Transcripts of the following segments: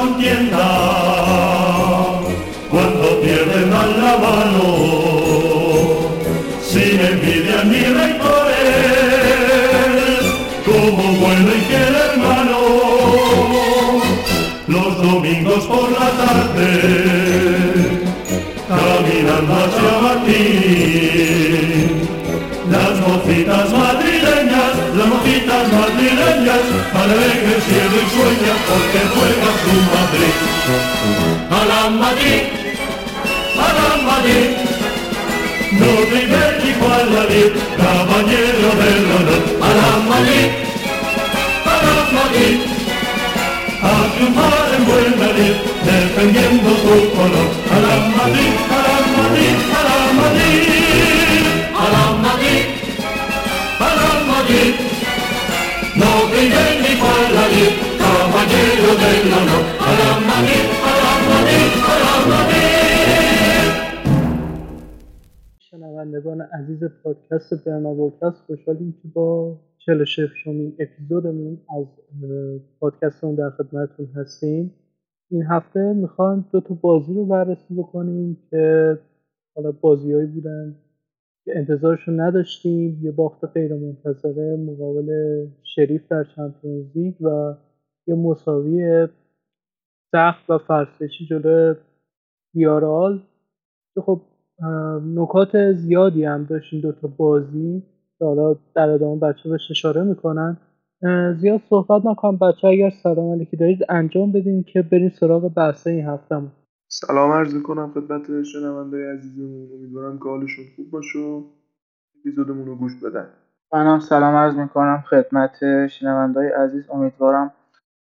上天堂。Alegre el cielo y sueña porque juega su Madrid. A la Madrid, a la Madrid, no primer equipo al Madrid, caballero del honor. A la Madrid, a la Madrid, a triunfar en buen Madrid, defendiendo tu color. A la Madrid, a la Madrid, a la Madrid, caballero del honor. A la Madrid, a la Madrid, a la Madrid. شنوندگان عزیز پادکست برنابوکست خوشحالیم که با 46 شمین اپیزودمون از پادکستمون در خدمتتون هستیم این هفته می‌خوایم دو تا بازی رو بررسی بکنیم که حالا بازیهایی بودن که انتظارشون نداشتیم یه باخت غیر منتظره مقابل شریف در چمپیونز لیگ و یه مساوی سخت و فرسشی جلو ویارال. که خب نکات زیادی هم داشت این دوتا بازی که حالا در ادامه بچه بهش اشاره می‌کنن. زیاد صحبت نکنم. بچه اگر سلام علیکی دارید انجام بدین که بریم سراغ بحث این هفتمون سلام عرض کنم خدمت شنونده عزیزمون. امیدوارم که حالشون خوب باشه و اپیزودمون رو گوش بدن. منم سلام عرض می‌کنم خدمت شنوندای عزیز. امیدوارم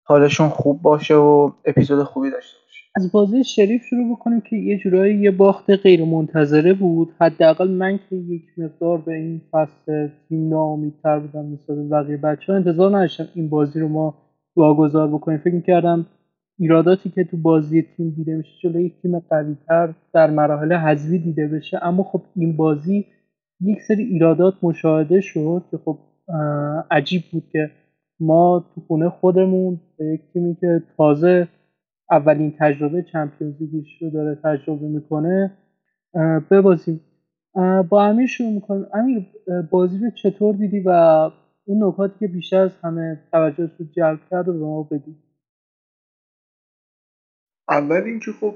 حالشون خوب باشه و اپیزود خوبی داشته باشه. از بازی شریف شروع بکنیم که یه جورایی یه باخت غیر منتظره بود. حداقل من که یک مقدار به این فصل تیم ناامیدتر بودم نسبت بقیه بچه ها انتظار نداشتم این بازی رو ما واگذار بکنیم. فکر می‌کردم ایراداتی که تو بازی تیم دیده میشه جلوی یک تیم قویتر در مراحل حذفی دیده بشه. اما خب این بازی یک سری ایرادات مشاهده شد که خب عجیب بود که ما تو خونه خودمون به یک تیمی که تازه اولین تجربه چمپیونز لیگش رو داره تجربه می‌کنه ببازیم. با امیر شروع می‌کنیم. امیر بازی رو چطور دیدی و اون نکاتی که بیشتر از همه توجه رو جلب کرد رو به ما بگی اول اینکه خب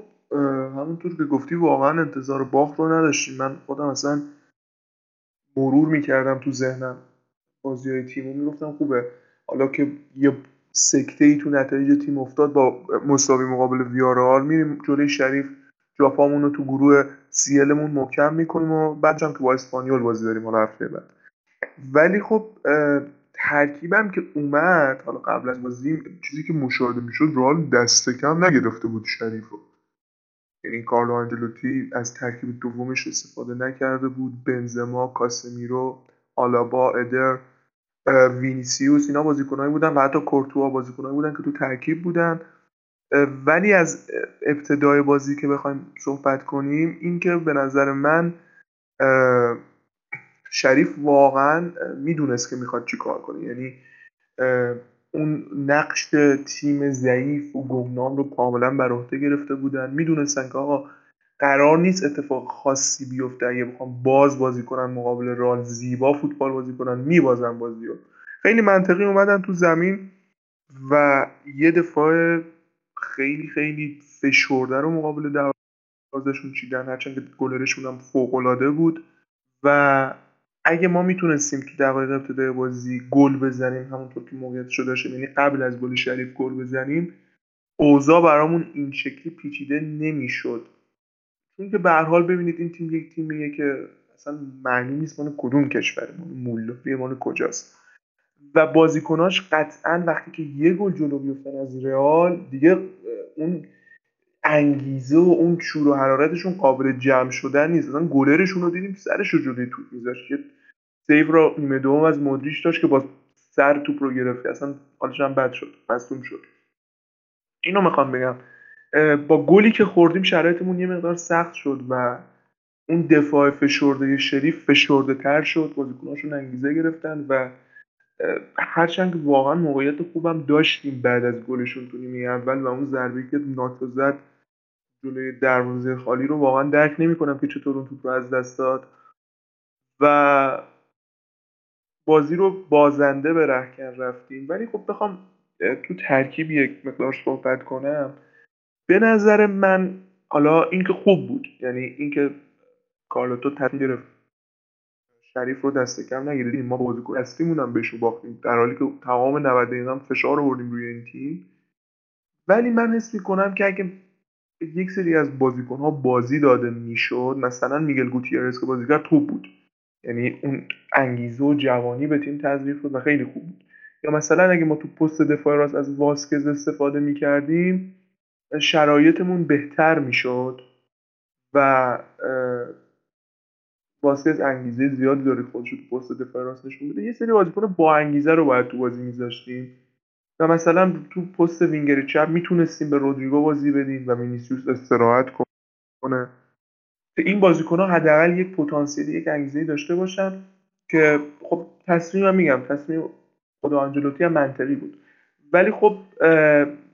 همونطور که گفتی واقعا انتظار باخت رو نداشتیم. من خودم اصلا مرور می‌کردم تو ذهنم. بازی های تیم رو می‌گفتم خوبه. حالا که یه سکته ای تو نتایج تیم افتاد با مساوی مقابل ویارال میریم جلوی شریف. جاپامون رو تو گروه سیلمون محکم می‌کنیم و بعد هم که با اسپانیول بازی داریم حالا هفته بعد. ولی خب ترکیبم که اومد حالا قبل از بازی چیزی که مشاهده می‌شد رئال دست کم نگرفته بود شریف رو. یعنی کارلو آنجلوتی از ترکیب دومش استفاده نکرده بود. بنزما کاسمیرو آلابا ادر. وینیسیوس اینا بازیکنایی بودن و حتی کورتوا بازیکنایی بودن که تو ترکیب بودن. ولی از ابتدای بازی که بخوایم صحبت کنیم این که به نظر من شریف واقعا می‌دونست که می‌خواد چی کار کنه. یعنی اون نقش تیم ضعیف و گمنام رو کاملا بر عهده گرفته بودن. می‌دونستن که آقا قرار نیست اتفاق خاصی بیفته. اگه بخوام باز بازی کنن مقابل رال زیبا فوتبال بازی کنن میبازن بازی رو خیلی منطقی اومدن تو زمین و یه دفاع خیلی خیلی فشرده رو مقابل دروازهشون چیدن. هرچند که گلرشون هم فوق‌العاده بود. و اگه ما می‌تونستیم تو دقایق ابتدای بازی گل بزنیم همونطور که موقعیتش رو داشتیم یعنی قبل از گل شریف گل بزنیم اوضاع برامون این شکلی پیچیده نمی‌شد. چون که به هر حال ببینید این تیم یک تیمیه که اصلا معلوم نیست مال کدوم کشوره مال مولوی مال کجاست. و بازیکناش قطعا وقتی که یه گل جلو بیفتن از رئال دیگه اون انگیزه و اون شور و حرارتشون قابل جمع شدن نیست. اصلا گلرشون رو دیدیم سرش رو جلوی توپ میذاشت. یه سیو رو نیمه دوم از مودریچ داشت که با سر توپ رو گرفت. اصلا حالش هم بد شد. مصدوم شد. اینو می‌خوام بگم. با گلی که خوردیم شرایطمون یه مقدار سخت شد و اون دفاع فشرده شریف فشرده تر شد. بازیکناشون انگیزه گرفتن و هرچند واقعا موقعیت خوبم داشتیم بعد از گلشون تو نیمه اول و اون ضربه که ناتو زد جلوی دروازه خالی رو واقعا درک نمی‌کنم که چطور اون توپ رو از دست داد. و بازی رو بازنده به رهکن رفتیم. ولی خب بخوام تو ترکیب یک مقدار صحبت کنم. به نظر من حالا اینکه خوب بود یعنی اینکه کارلوتو تصمیم گرفت شریف رو دست کم نگیریم ما بازیکن اصلیمون هم بهشون باختیم در حالی که تمام 90 دقیقه فشار آوردیم روی این تیم. ولی من حس می‌کنم که اگه یک سری از بازیکن ها بازی داده می‌شد مثلا میگل گوتیرس که بازیگر توپ بود. یعنی اون انگیزه و جوانی به تیم تزریق بود و خیلی خوب بود. یا مثلا اگه ما تو پست دفاع راست از واسکز استفاده می‌کردیم شرایطمون بهتر می‌شد و واسکز انگیزه زیادی داره خودش تو پست دفاع نشون بده. یه سری بازیکن با انگیزه رو باید تو بازی میذاشتیم. و مثلا تو پست وینگر چپ می‌تونستیم به رودریگو بازی بدیم و وینیسیوس استراحت کنه. این بازیکن ها حداقل یک پتانسیل یک انگیزه داشته باشن که خب تصمیم میگم تصمیم خدا آنجلوتی هم منطقی بود. ولی خب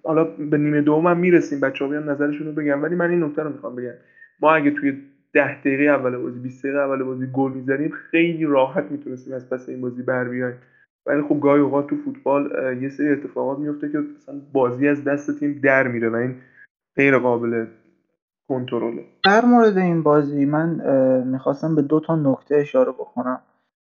حالا به نیمه دوم هم می‌رسیم بچه ها نظرشون رو بگم ولی من این نکته رو می‌خوام بگم. ما اگه توی ده دقیقه اول بازی 20 دقیقه اول بازی گل می‌زنیم خیلی راحت می‌تونستیم از پس این بازی بر بیایم. ولی خب گاهی اوقات تو فوتبال یه سری اتفاقات میفته که مثلا بازی از دست تیم در میره و این غیر قابل کنترله در مورد این بازی من می‌خواستم به دو تا نکته اشاره بکنم.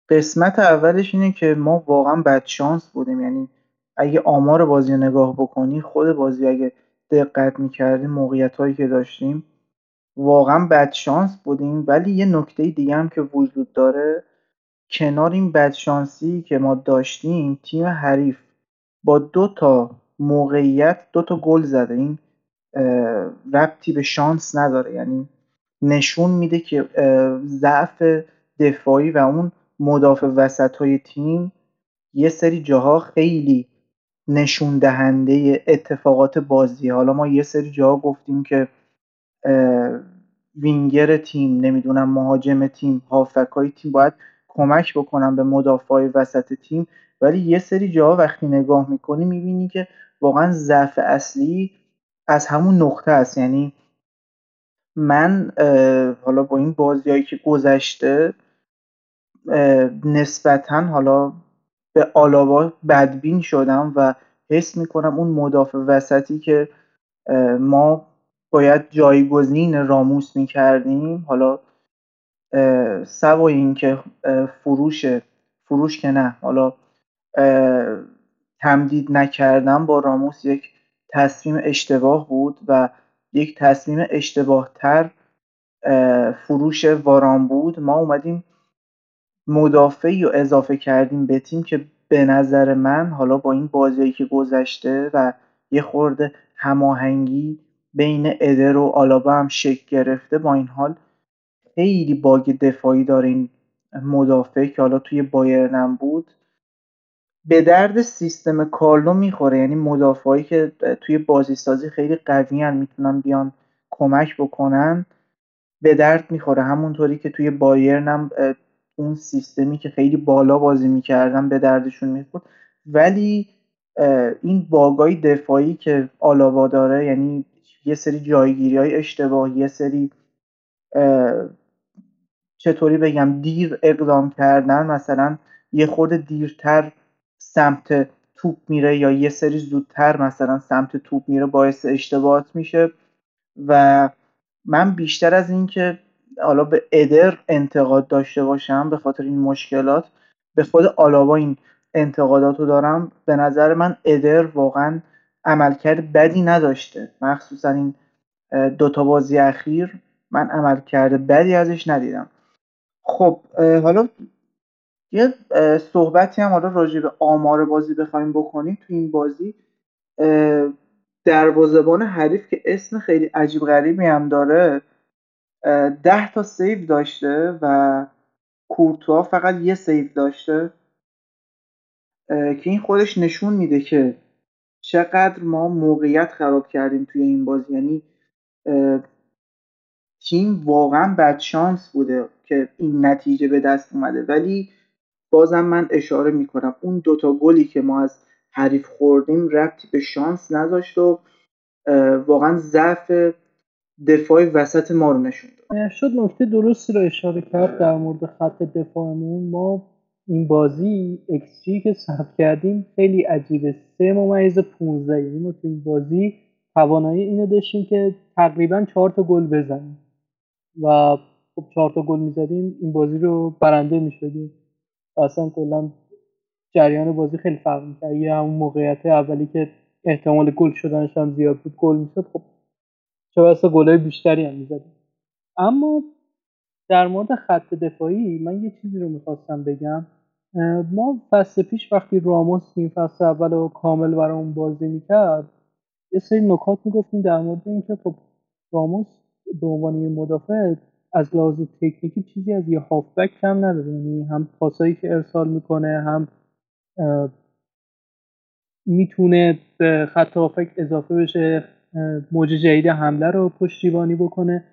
قسمت اولش اینه که ما واقعا بد شانس بودیم. یعنی اگه آمار بازی رو نگاه بکنی خود بازی اگه دقت می‌کردیم موقعیت هایی که داشتیم واقعا بد شانس بودیم. ولی یه نکته دیگه هم که وجود داره کنار این بدشانسی که ما داشتیم تیم حریف با دو تا موقعیت دو تا گل زده. این ربطی به شانس نداره. یعنی نشون میده که ضعف دفاعی و اون مدافع وسط های تیم یه سری جاها خیلی نشون دهنده اتفاقات بازی. حالا ما یه سری جاها گفتیم که وینگر تیم نمی‌دونم مهاجم تیم هافک های تیم باید کمک بکنن به مدافع وسط تیم. ولی یه سری جاها وقتی نگاه می‌کنی می‌بینی که واقعا ضعف اصلی از همون نقطه است. یعنی من حالا با این بازیهایی که گذشته نسبتا حالا به آلاوا بدبین شدم و حس می‌کنم اون مدافع وسطی که ما باید جایگزین راموس می‌کردیم. حالا سوای اینکه فروش فروش که نه حالا تمدید نکردن با راموس یک تصمیم اشتباه بود و یک تصمیم اشتباه تر فروش واران بود. ما اومدیم مدافعی رو اضافه کردیم به تیم که به نظر من حالا با این بازی که گذشته و یه خورده هماهنگی بین ادر و آلابا هم شکل گرفته با این حال خیلی باگ دفاعی داره این مدافع که حالا توی بایرنم بود. به درد سیستم کارلو می‌خوره یعنی مدافعی که توی بازی سازی خیلی قوی می‌تونن بیان کمک بکنن به درد می‌خوره. همونطوری که توی بایرنم اون سیستمی که خیلی بالا بازی می‌کردن به دردشون می‌خورد. ولی این باگای دفاعی که آلاوا داره یعنی یه سری جایگیری های اشتباه یه سری چطوری بگم دیر اقدام کردن مثلا یه خورده دیرتر سمت توپ میره یا یه سری زودتر مثلا سمت توپ میره باعث اشتباهات میشه. و من بیشتر از اینکه حالا به ادر انتقاد داشته باشم به خاطر این مشکلات به خود آلاوا این انتقادات رو دارم. به نظر من ادر واقعا عملکرد بدی نداشته مخصوصا این دوتا بازی اخیر من عملکرد بدی ازش ندیدم. خب حالا یه صحبتی هم حالا راجع به آمار بازی بخوایم بکنیم تو این بازی. دروازبان حریف که اسم خیلی عجیب غریبی هم داره ده تا save داشته و کورتوا فقط یه save داشته که این خودش نشون میده که چقدر ما موقعیت خراب کردیم توی این بازی. یعنی تیم واقعا بدشانس بوده که این نتیجه به دست اومده. ولی بازم من اشاره می‌کنم اون دوتا گلی که ما از حریف خوردیم ربطی به شانس نداشت و واقعا ضعف دفاع وسط ما رو نشون داد. شد نکته درستی رو اشاره کرد در مورد خط دفاعمون. ما این بازی اکسجی که ثبت کردیم خیلی عجیبه. سه ممیز 15 یعنی ما تو این بازی توانایی اینو داشتیم که تقریبا چهار تا گل بزنیم. و خب چهار تا گل می‌زدیم این بازی رو برنده می‌شدیم. اصلا کلا جریان بازی خیلی فرق می‌کرد. یه همون موقعیت اولی که احتمال گل شدنش هم زیاد بود گل می‌شد خب چه بسا گلای بیشتری هم می‌زدیم. اما در مورد خط دفاعی من یه چیزی رو می‌خواستم بگم. ما فصل پیش وقتی راموس این فصل اول و کامل برامون بازی می‌کرد یه سری نکات می‌گفتیم در مورد اینکه خب راموس به عنوان یه مدافع از لحاظ تکنیکی چیزی از یه هافبک کم نداره. یعنی هم پاسایی که ارسال می‌کنه هم می‌تونه به خط هافبک اضافه بشه. موج جدید حمله رو پشتیبانی بکنه.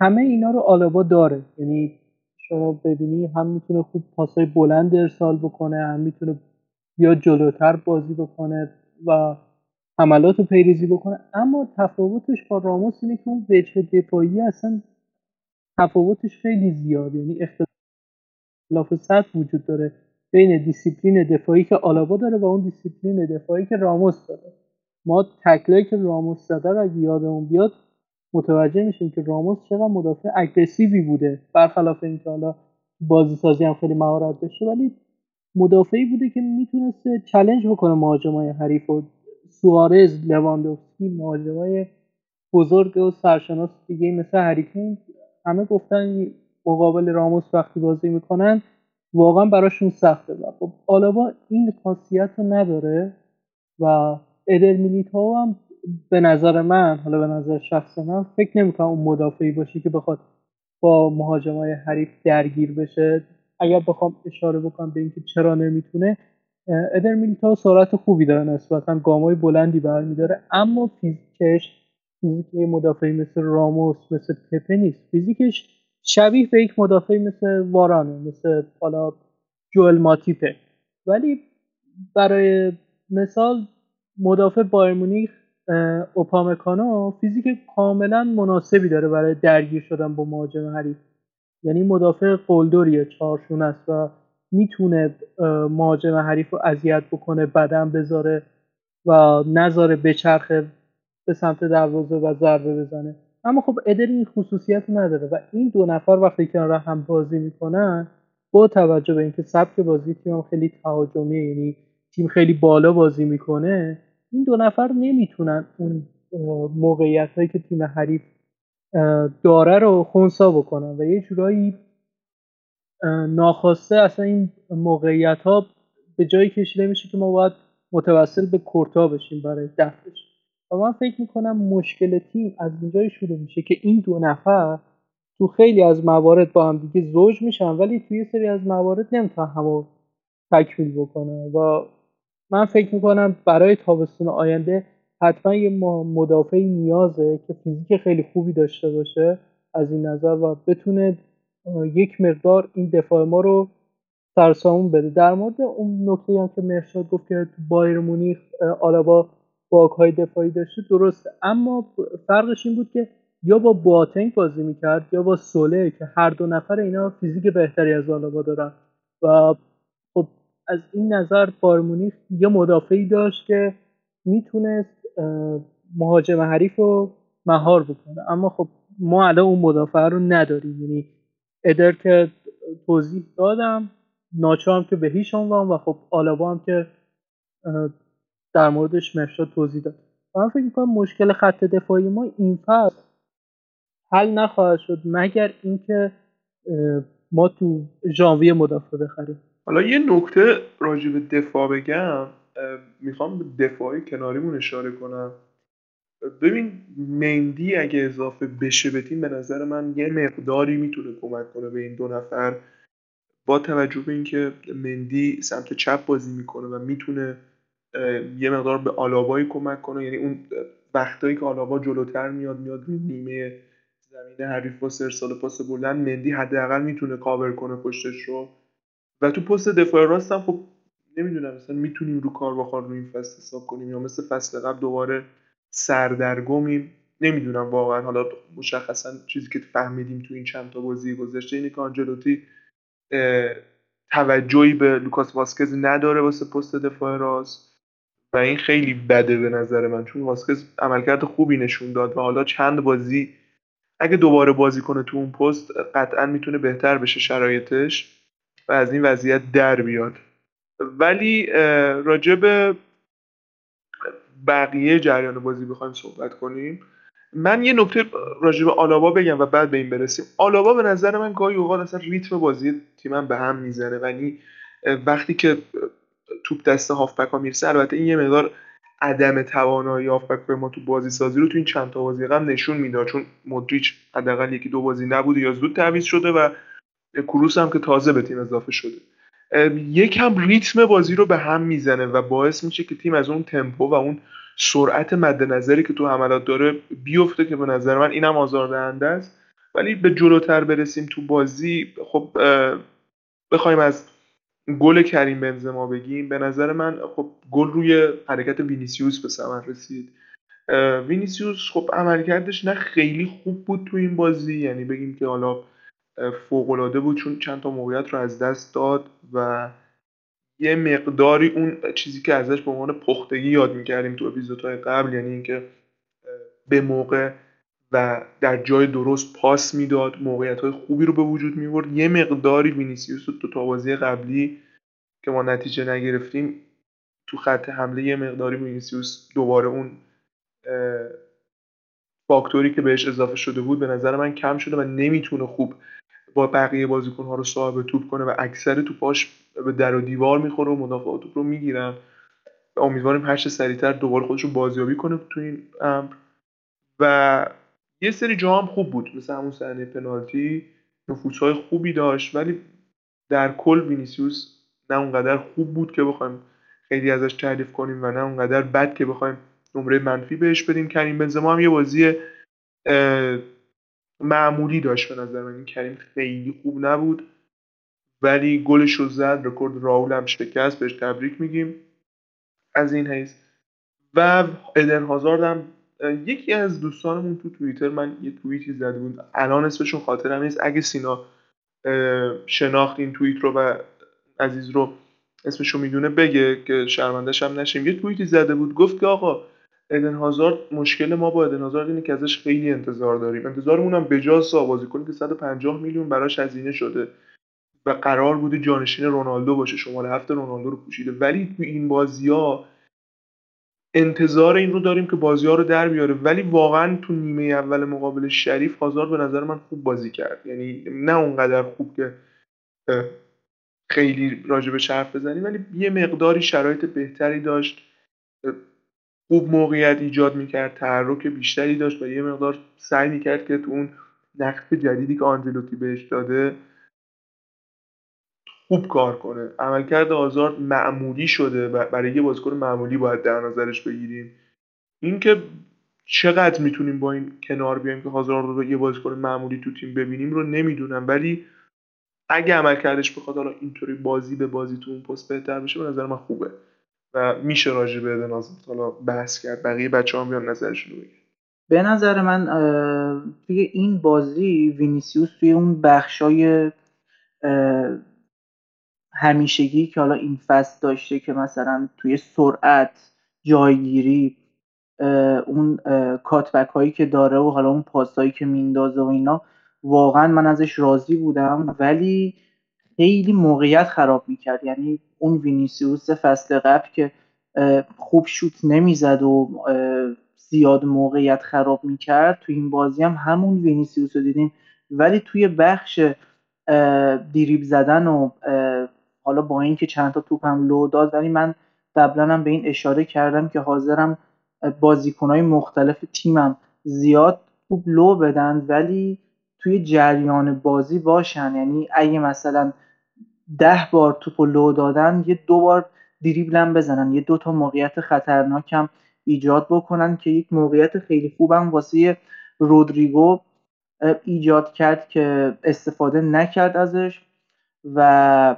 همه اینا رو آلابا داره. یعنی شما ببینی هم می‌تونه خوب پاسای بلند ارسال بکنه هم می‌تونه بیاد جلوتر بازی بکنه و حملات رو پیریزی بکنه. اما تفاوتش با راموس اینه که اون وجه دفاعی اصلا تفاوتش خیلی زیاده یعنی اختلاف سطح وجود داره بین دیسیپلین دفاعی که آلابا داره و اون دیسیپلین دفاعی که راموس داره. ما تکلایی که راموس زده اگه یادمون بیاد متوجه میشیم که راموس چقدر مدافع اگریسیوی بوده. برخلاف اینکه حالا بازی سازی هم خیلی مهارت داشته ولی مدافعی بوده که می‌تونسته چلنج بکنه مهاجمای حریف و سوارز لواندوفسکی مهاجمای بزرگ و سرشناس دیگه مثل هریکین همه گفتن مقابل راموس وقتی بازی می‌کنن واقعا براشون سخته. و خب آلابا این خاصیت رو نداره و ادر میلیتاو هم به نظر من حالا به نظر شخص من فکر نمی‌کنم اون مدافعی باشه که بخواد با مهاجمای حریف درگیر بشه. اگر بخوام اشاره بکنم به اینکه چرا نمی‌تونه ادر میلیتاو سرعت خوبی داره نسبتا گامای بلندی برمیداره اما فیزیکش فیزیک مدافعی مثل راموس مثل پپه نیست. فیزیکش شبیه به یک مدافعی مثل وارانه مثل حالا جوئل ماتیپه. ولی برای مثال مدافع بایر مونیخ اوپامکانو فیزیک کاملا مناسبی داره برای درگیر شدن با مهاجم حریف. یعنی مدافع قلدریه چارشون است و می‌تونه مهاجم حریف رو اذیت بکنه بدن بذاره و نذاره بچرخه به سمت دروازه و ضربه بزنه. اما خب ادر این خصوصیت نداره و این دو نفر وقتی کنار هم بازی می‌کنن با توجه به اینکه سبک بازی تیم خیلی تهاجمی یعنی تیم خیلی بالا بازی می‌کنه این دو نفر نمی‌تونن اون موقعیت هایی که تیم حریف داره رو خونسا بکنن و یه جورایی ناخواسته اصلا این موقعیت ها به جایی کشیده میشه که ما باید متوسل به کورتا بشیم برای دفعش و من فکر می‌کنم مشکل تیم از اینجای شروع میشه که این دو نفر تو خیلی از موارد با هم دیگه زوج میشن ولی توی سری از موارد نمی‌تونن همو تکمیل بکنه و من فکر می‌کنم برای تابستون آینده حتما یه مدافعی نیازه که فیزیک خیلی خوبی داشته باشه از این نظر و بتونه یک مقدار این دفاع ما رو سرسامون بده. در مورد اون نکته هم که مرشاد گفت که بایر مونیخ آلابا باگ های دفاعی داشته درسته. اما فرقش این بود که یا با بواتنگ بازی می‌کرد یا با سوله که هر دو نفر اینا فیزیک بهتری از آلابا دارن و از این نظر بارمونیخ یه مدافعی داشت که می‌تونست مهاجم حریف رو مهار بکنه. اما خب ما الان اون مدافع رو نداریم. یعنی ادر که توضیح دادم ناچو هم که به هیچ عنوان و خب آلابا هم که در موردش مرشاد توضیح داد. من فکر می‌کنم مشکل خط دفاعی ما این فصل حل نخواهد شد مگر اینکه ما تو ژانویه مدافع بخریم. حالا یه نکته راجع به دفاع بگم می‌خوام به دفاعی کناریمون اشاره کنم. ببین مندی اگه اضافه بشه به تیم به نظر من یه مقداری می‌تونه کمک کنه به این دو نفر. با توجه به اینکه مندی سمت چپ بازی می‌کنه و می‌تونه یه مقدار به آلابایی کمک کنه یعنی اون وقتایی که آلابا جلوتر میاد میاد نیمه زمین حریف با ارسال پاس بلند مندی حداقل می‌تونه کاور کنه پشتش رو. و تو پست دفاع راست هم خب نمی‌دونم مثلا می‌تونیم رو کار بخار رو این فصل حساب کنیم یا مثل فصل قبل دوباره سردرگمیم نمی‌دونم واقعا. حالا مشخصا چیزی که فهمیدیم تو این چند تا بازی گذشته اینه که آنجلوتی توجهی به لوکاس واسکز نداره واسه پست دفاع راست و این خیلی بده به نظر من چون واسکز عملکرد خوبی نشون داد و حالا چند بازی اگه دوباره بازی کنه تو اون پست قطعا می‌تونه بهتر بشه شرایطش. و از این وضعیت در بیاد ولی راجع به بقیه جریان بازی بخوایم صحبت کنیم. من یه نکته راجع به آلابا بگم و بعد به این برسیم. آلابا به نظر من گاهی اوقات اصلا ریتم بازی تیمم به هم می‌زنه. و یعنی وقتی که توپ دست هافبک ها می‌رسه البته این یه مقدار عدم توانایی هافبک ما تو بازی سازی رو تو این چند تا بازی قبل نشون می‌داد. چون مودریچ حداقل یکی دو بازی نبوده یا زود تعویض شده و کروس هم که تازه به تیم اضافه شده. یکم ریتم بازی رو به هم می‌زنه و باعث میشه که تیم از اون تمپو و اون سرعت مد نظری که تو حملات داره بیفته که به نظر من اینم آزاردهنده است. ولی به جلوتر برسیم تو بازی خب بخوایم از گل کریم بنزما بگیم. به نظر من خب گل روی حرکت وینیسیوس به ثمر رسید. وینیسیوس خب عملکردش نه خیلی خوب بود تو این بازی. یعنی بگیم که حالا فوق بود چون چند تا موقعیت رو از دست داد و یه مقداری اون چیزی که ازش به عنوان پختگی یاد می‌کردیم تو اپیزودهای قبل یعنی اینکه به موقع و در جای درست پاس می‌داد موقعیت های خوبی رو به وجود میورد یه مقداری وینیسیوس تو تا بازی قبلی که ما نتیجه نگرفتیم تو خط حمله یه مقداری وینیسیوس دوباره اون فاکتوری که بهش اضافه شده بود به نظر من کم شده و نمی‌تونه خوب با بقیه بازیکن‌ها رو صاحب توپ کنه و اکثر توپاش به در و دیوار می‌خوره و مدافع توپ رو می‌گیرن. امیدواریم هر سریعتر دوباره خودش رو بازیابی کنه تو این امر. و یه سری جا هم خوب بود مثل همون صحنه پنالتی. نفوذهای خوبی داشت ولی در کل وینیسیوس نه اونقدر خوب بود که بخوایم خیلی ازش تعریف کنیم و نه اونقدر بد که بخوایم نمره منفی بهش بدیم. کریم بنزما هم یه بازی معمولی داشت به نظر من. این کریم خیلی خوب نبود. ولی گلش رو زد رکورد راول هم شکست بهش تبریک میگیم. از این حیث. و ادن هازارد هم یکی از دوستانمون تو توییتر من یه توییتی زده بود. الان اسمشون خاطرم نیست. اگه سینا شناخت این توییت رو و عزیز رو اسمشو می‌دونه بگه که شرمندش هم نشیم. یه توییتی زده بود. گفت که آقا ادن هازارد مشکل ما با ادن هازارد اینه که ازش خیلی انتظار داریم. انتظارمون هم بجاست کنیم که 150 میلیون براش هزینه شده و قرار بوده جانشین رونالدو باشه. شماره هفت رونالدو رو پوشیده. ولی تو این بازی ها انتظار این رو داریم که بازی ها رو در بیاره. ولی واقعا تو نیمه اول مقابل شریف هازارد به نظر من خوب بازی کرد. یعنی نه اونقدر خوب که خیلی راجع حرف بزنیم ولی یه مقداری شرایط بهتری داشت. خوب موقعیت ایجاد می‌کرد تحرک بیشتری داشت و یه مقدار سعی می‌کرد که تو اون نقص جدیدی که آنجلوتی بهش داده خوب کار کنه. عملکرد آزار معمولی شده برای یه بازیکن معمولی باید در نظرش بگیریم. اینکه چقدر می‌تونیم با این کنار بیایم که هازارد رو یه بازیکن معمولی تو تیم ببینیم رو نمی‌دونم. ولی اگه عملکردش بخواد حالا اینطوری بازی به بازی تو اون پست بهتر بشه به نظر من خوبه. و میشه راجع به نازم حالا بحث کرد. بقیه بچه هم بیان نظرشون رو به نظر من توی این بازی وینیسیوس توی اون بخشای همیشگی که حالا این فصل داشته که مثلا توی سرعت جایگیری اون cutback هایی که داره و حالا اون پاسایی که میندازه و اینا واقعا من ازش راضی بودم. ولی خیلی موقعیت خراب می‌کرد. یعنی اون وینیسیوس فصل قبل که خوب شوت نمی‌زد و زیاد موقعیت خراب می‌کرد تو این بازی هم همون وینیسیوس رو دیدیم. ولی توی بخش دریبل زدن و حالا با اینکه چند تا توپ هم لو داد ولی من قبلا هم به این اشاره کردم که حاضرم بازیکنهای مختلف تیمم زیاد توپ لو بدن ولی توی جریان بازی باشن. یعنی اگه مثلا ده بار توپ لو دادن یه دو بار دریبلم بزنن یه دو تا موقعیت خطرناکم ایجاد بکنن که یک موقعیت خیلی خوبم واسه رودریگو ایجاد کرد که استفاده نکرد ازش و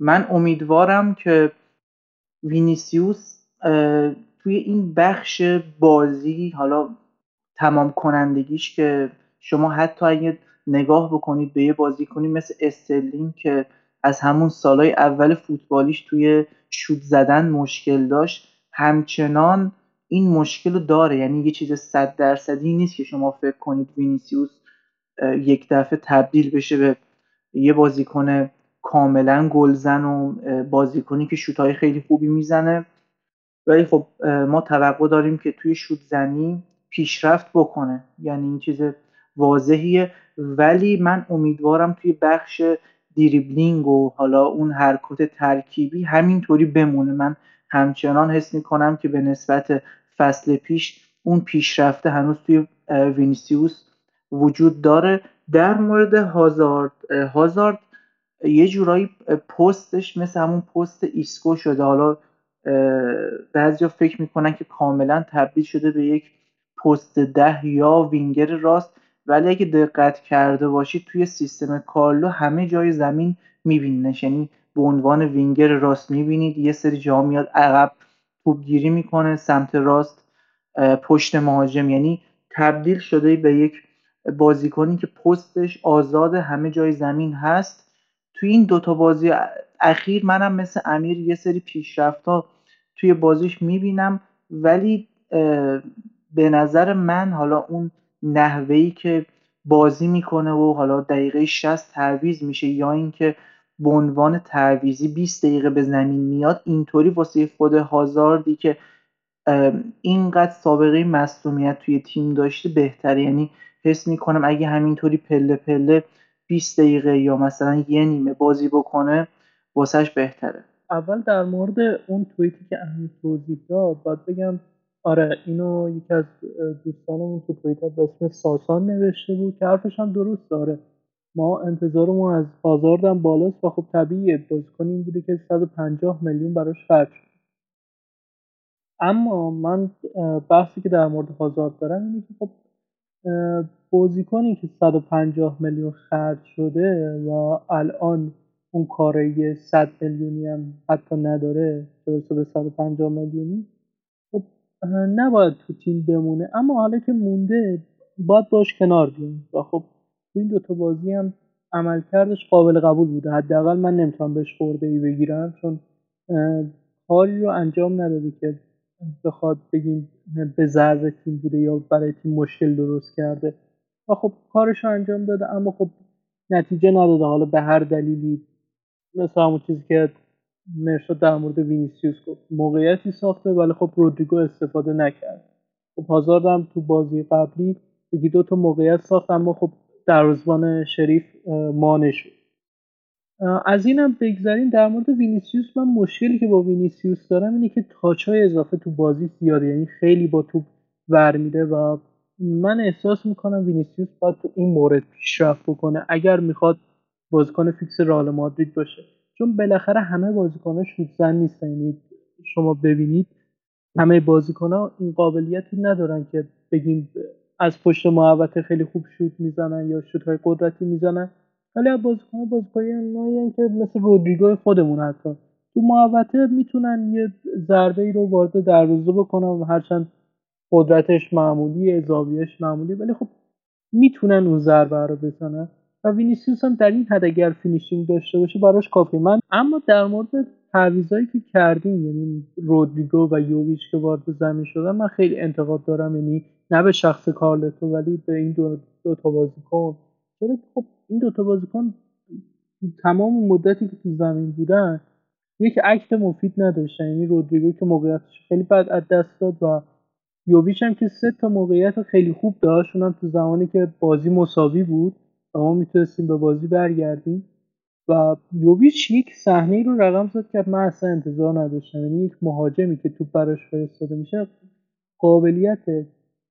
من امیدوارم که وینیسیوس توی این بخش بازی حالا تمام کنندگیش که شما حتی اگه نگاه بکنید به یه بازیکنی مثل استرلینگ که از همون سالهای اول فوتبالیش توی شوت زدن مشکل داشت. همچنان این مشکل رو داره. یعنی یه چیز صد درصدی نیست که شما فکر کنید وینیسیوس یک دفعه تبدیل بشه به یه بازیکن کاملا گلزن و بازیکنی که شوتهای خیلی خوبی می‌زنه. ولی خب ما توقع داریم که توی شوت زنی پیشرفت بکنه. یعنی این چیز واضحیه. ولی من امیدوارم توی بخش دریبلینگ و حالا اون حرکات ترکیبی همینطوری بمونه. من همچنان حس می‌کنم که به نسبت فصل پیش اون پیشرفته هنوز توی وینیسیوس وجود داره. در مورد هازارد هازارد یه جورایی پستش مثل همون پست ایسکو شده. حالا بعضیا فکر می‌کنن که کاملا تبدیل شده به یک پست ده یا وینگر راست. ولی اگه دقت کرده باشید توی سیستم کارلو همه جای زمین میبینینش یعنی به عنوان وینگر راست می‌بینید یه سری جا میاد عقب گیری می‌کنه سمت راست پشت مهاجم. یعنی تبدیل شده به یک بازیکنی که پستش آزاد همه جای زمین هست. توی این دوتا بازی اخیر منم مثل امیر یه سری پیشرفت ها توی بازیش می‌بینم. ولی به نظر من حالا اون نحوهی که بازی می‌کنه و حالا دقیقه 60 تعویز میشه یا اینکه به عنوان تعویزی 20 دقیقه به زمین میاد اینطوری واسه خود هازاردی که اینقدر سابقه مصومیت توی تیم داشته بهتره. یعنی حس می‌کنم اگه همینطوری پله پله 20 دقیقه یا مثلا یه نیمه بازی بکنه واسهش بهتره. اول در مورد اون توییتی که امیر توضیح داد باید بگم آره اینو یکی از دوستانمون تو توییتر به اسم ساسان نوشته بود که حرفش هم درست داره ما انتظارمون از هازارد بالاست و خب طبیعیه. بازیکن این بوده که 150 میلیون براش خرج اما من بحثی که در مورد هازارد دارم اینه که خب بازیکنی که 150 میلیون خرج شده و الان اون کاره 100 میلیونی هم حتی نداره برسه به 150 میلیونی نباید تو تیم بمونه اما حالا که مونده باید باش کنار بیایم و خب تو این دوتا بازی هم عملکردش قابل قبول بوده. حداقل من نمی‌تونم بهش خورده ای بگیرم چون کاری رو انجام نداده که بخواد بگیم به ضرر تیم بوده یا برای تیم مشکل درست کرده. و خب کارش رو انجام داده اما خب نتیجه نداده. حالا به هر دلیلی مثل همون چیزی که مرشاد در مورد وینیسیوس گفت موقعیتی ساخته ولی خب رودریگو استفاده نکرد. خب هازارد هم تو بازی قبلی یکی دو تا موقعیت ساخت اما خب دروازه‌بان شریف مانع شد. از اینم بگذاریم در مورد وینیسیوس. من مشکلی که با وینیسیوس دارم اینه که touch های اضافه تو بازی زیاده یعنی خیلی با توپ ور میره و من احساس می‌کنم وینیسیوس باید تو این مورد پیشرفت بکنه اگر می‌خواد بازیکن فیکس رئال مادرید باشه. چون بالاخره همه بازیکن‌ها شوت زن نیستن. یعنی شما ببینید همه بازیکن‌ها این قابلیت ندارن که بگیم از پشت محوطه خیلی خوب شوت می‌زنن یا شوت های قدرتی می‌زنن. ولی بازیکن بازیکن که مثل رودریگو خودمون حتی. تو محوطه می‌تونن یه ضربه ای رو وارد دروازه بکنن و هرچند قدرتش معمولی زاویهش معمولی ولی خب می‌تونن اون ضربه رو بزنن. وینیسیوس هم در این حد اگر finishing داشته باشه براش کافیه من اما در مورد تعویضایی که کردیم یعنی رودریگو و یوویچ که وارد زمین شدن من خیلی انتقاد دارم. یعنی نه به شخص کارلتو ولی به این دو, دو تا بازیکن. چرا خب این دو تا بازیکن تمام مدتی که تو زمین بودن یک حرکت مفید نداشتن. یعنی رودریگو که موقعیتش خیلی بد از دست داد و یوویچ هم که سه تا موقعیت خیلی خوب داشت. اونم تو زمانی که بازی مساوی بود. و ما می‌تونستیم به بازی برگردیم. و یوویچ یک صحنه رو رقم زد که من اصلا انتظار نداشتم. یعنی یک مهاجمی که توپ براش فرستاده میشه قابلیت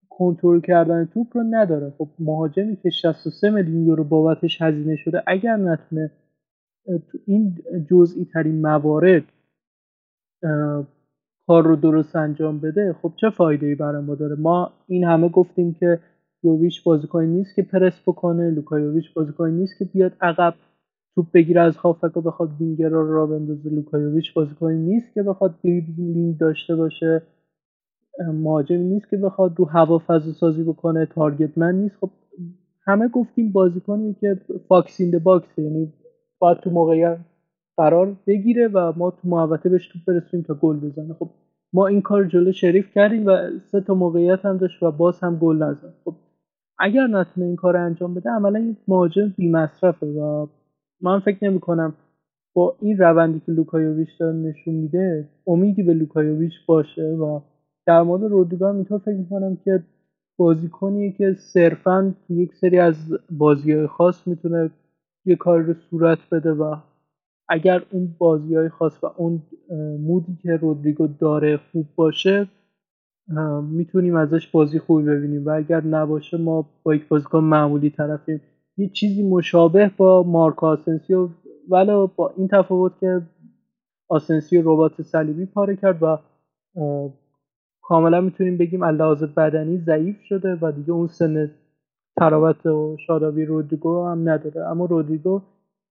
کنترل کردن توپ رو نداره. خب مهاجمی که 63 میلیون یورو بابتش هزینه شده اگر نتونه تو این جزئی ترین موارد کار رو درست انجام بده خب چه فایده ای برای ما داره؟ ما این همه گفتیم که یوویچ بازیکنی نیست که پرس بکنه لوکایوویچ بازیکنی نیست که بیاد عقب توپ بگیره از هافبکا بخواد وینگر رو را بندازه. لوکایوویچ بازیکنی نیست که بخواد دریبلینگ داشته باشه. مهاجمی نیست که بخواد رو هوا فضا سازی بکنه. target man نیست. خب همه گفتیم بازیکنی که fox in box یعنی باید تو موقعیت قرار بگیره و ما تو محوطه بهش توپ برسونیم تا گل بزنه. خب ما این کار جلو شریف کردیم و سه تا موقعیت هم داشت و باز هم گل نزد. خب اگر نتونه این کار انجام بده عملا این مهاجم بی مصرفه و من فکر نمی کنم با این روندی که لوکایوویچ داره نشون میده امیدی به لوکایوویچ باشه و در مورد رودریگو اینطور فکر می‌کنم که بازیکنیه که صرفا یک سری از بازی خاص می‌تونه یه کار رو صورت بده و اگر اون بازی های خاص و اون مودی که رودریگو داره خوب باشه می‌تونیم ازش بازی خوبی ببینیم. و اگر نباشه ما با یک بازیکن معمولی طرفیم. یه چیزی مشابه با مارک آسنسیو ولی با این تفاوت که آسنسیو ربات صلیبی پاره کرد و کاملا می‌تونیم بگیم لحاظ بدنی ضعیف شده و دیگه اون سن تراوت و شادابی رودریگو هم نداره. اما رودریگو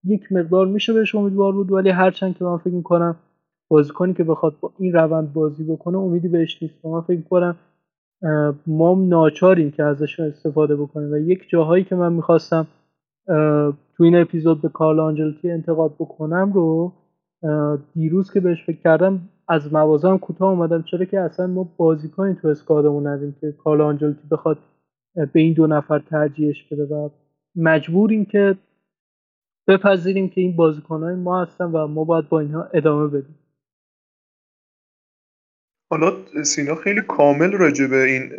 یک مقدار میشه بهش امیدوار بود ولی هرچند که من فکر می‌کنم بازیکنی که بخواد با این روند بازی بکنه امیدی بهش نیست. من فکر می‌کنم ما ناچاریم که ازش استفاده بکنیم. و یک جاهایی که من می‌خواستم تو این اپیزود به کارل آنجلتی انتقاد بکنم رو دیروز که بهش فکر کردم از موازم کوتاه اومدم. چرا که اصلا ما بازیکنی تو اسکادمون ندیم که کارل آنجلتی بخواد به این دو نفر ترجیحش بده. و مجبوریم که بپذیریم که این بازیکنهای ما هستن و ما باید با اینها ادامه بدیم. حالا سینا خیلی کامل راجع به این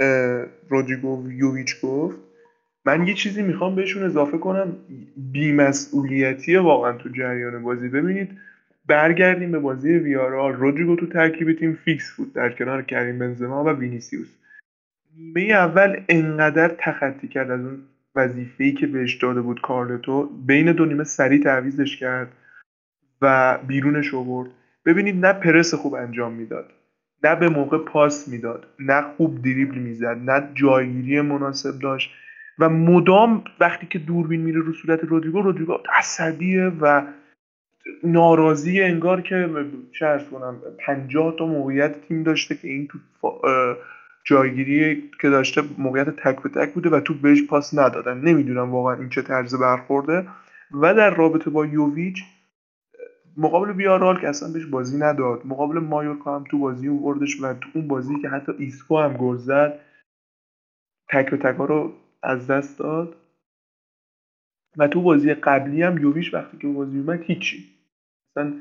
رودریگو یوویچ گفت. من یه چیزی می‌خوام بهشون اضافه کنم. بیمسئولیتی واقعا تو جریان بازی. ببینید برگردیم به بازی ویارئال رودریگو تو ترکیب تیم فیکس بود. در کنار کریم بنزما و وینیسیوس. نیمه اول انقدر تخطی کرد از اون وظیفه‌ای که بهش داده بود کارلتو. بین دو نیمه سریع تعویزش کرد و بیرونش آورد ببینید نه پرس خوب انجام می‌داد. نه به موقع پاس می‌داد نه خوب دریبل می‌زد نه جایگیری مناسب داشت و مدام وقتی که دوربین میره رو صورت رودریگو رودریگو عصبیه و ناراضی انگار که چه کنم پنجاه تا موقعیت تیم داشته که این تو جایگیری که داشته موقعیت تک به تک بوده و تو بهش پاس ندادن. نمی‌دونم واقعا این چه طرز برخورده. و در رابطه با یوویچ مقابل ویارئال که اصلا بهش بازی نداد مقابل مایورکا هم تو بازی اووردش و تو اون بازی که حتی ایسکو هم گل زد تک به تک رو از دست داد. و تو بازی قبلی هم یوویچ وقتی که بازی اومد هیچی. مثلا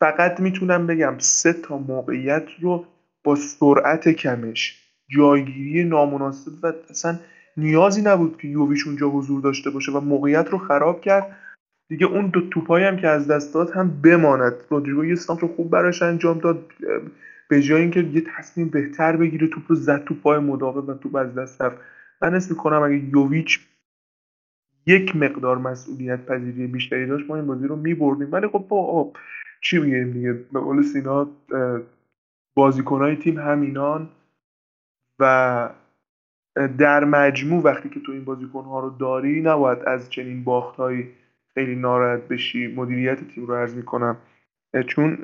فقط می‌تونم بگم سه تا موقعیت رو با سرعت کمش جایگیری نامناسب و اصلا نیازی نبود که یوویش اونجا حضور داشته باشه و موقعیت رو خراب کرد. دیگه اون دو توپایی هم که از دست داد هم بماند. رودریگو یه سانتر خوب براش انجام داد. به جای اینکه یه تصمیم بهتر بگیره توپ رو زد تو پای مدافع و توپ از دست رفت. من اسم می‌کنم اگه یوویچ یک مقدار مسئولیت پذیری بیشتری داشت ما این بازی رو میبردیم. ولی خب با چی بگیم دیگه؟ به قول سینا بازیکنهای تیم همینان و در مجموع وقتی که تو این بازیکنها رو داری نباید از چنین باختهایی خیلی ناراحت بشی مدیریت تیم رو عرض می‌کنم. چون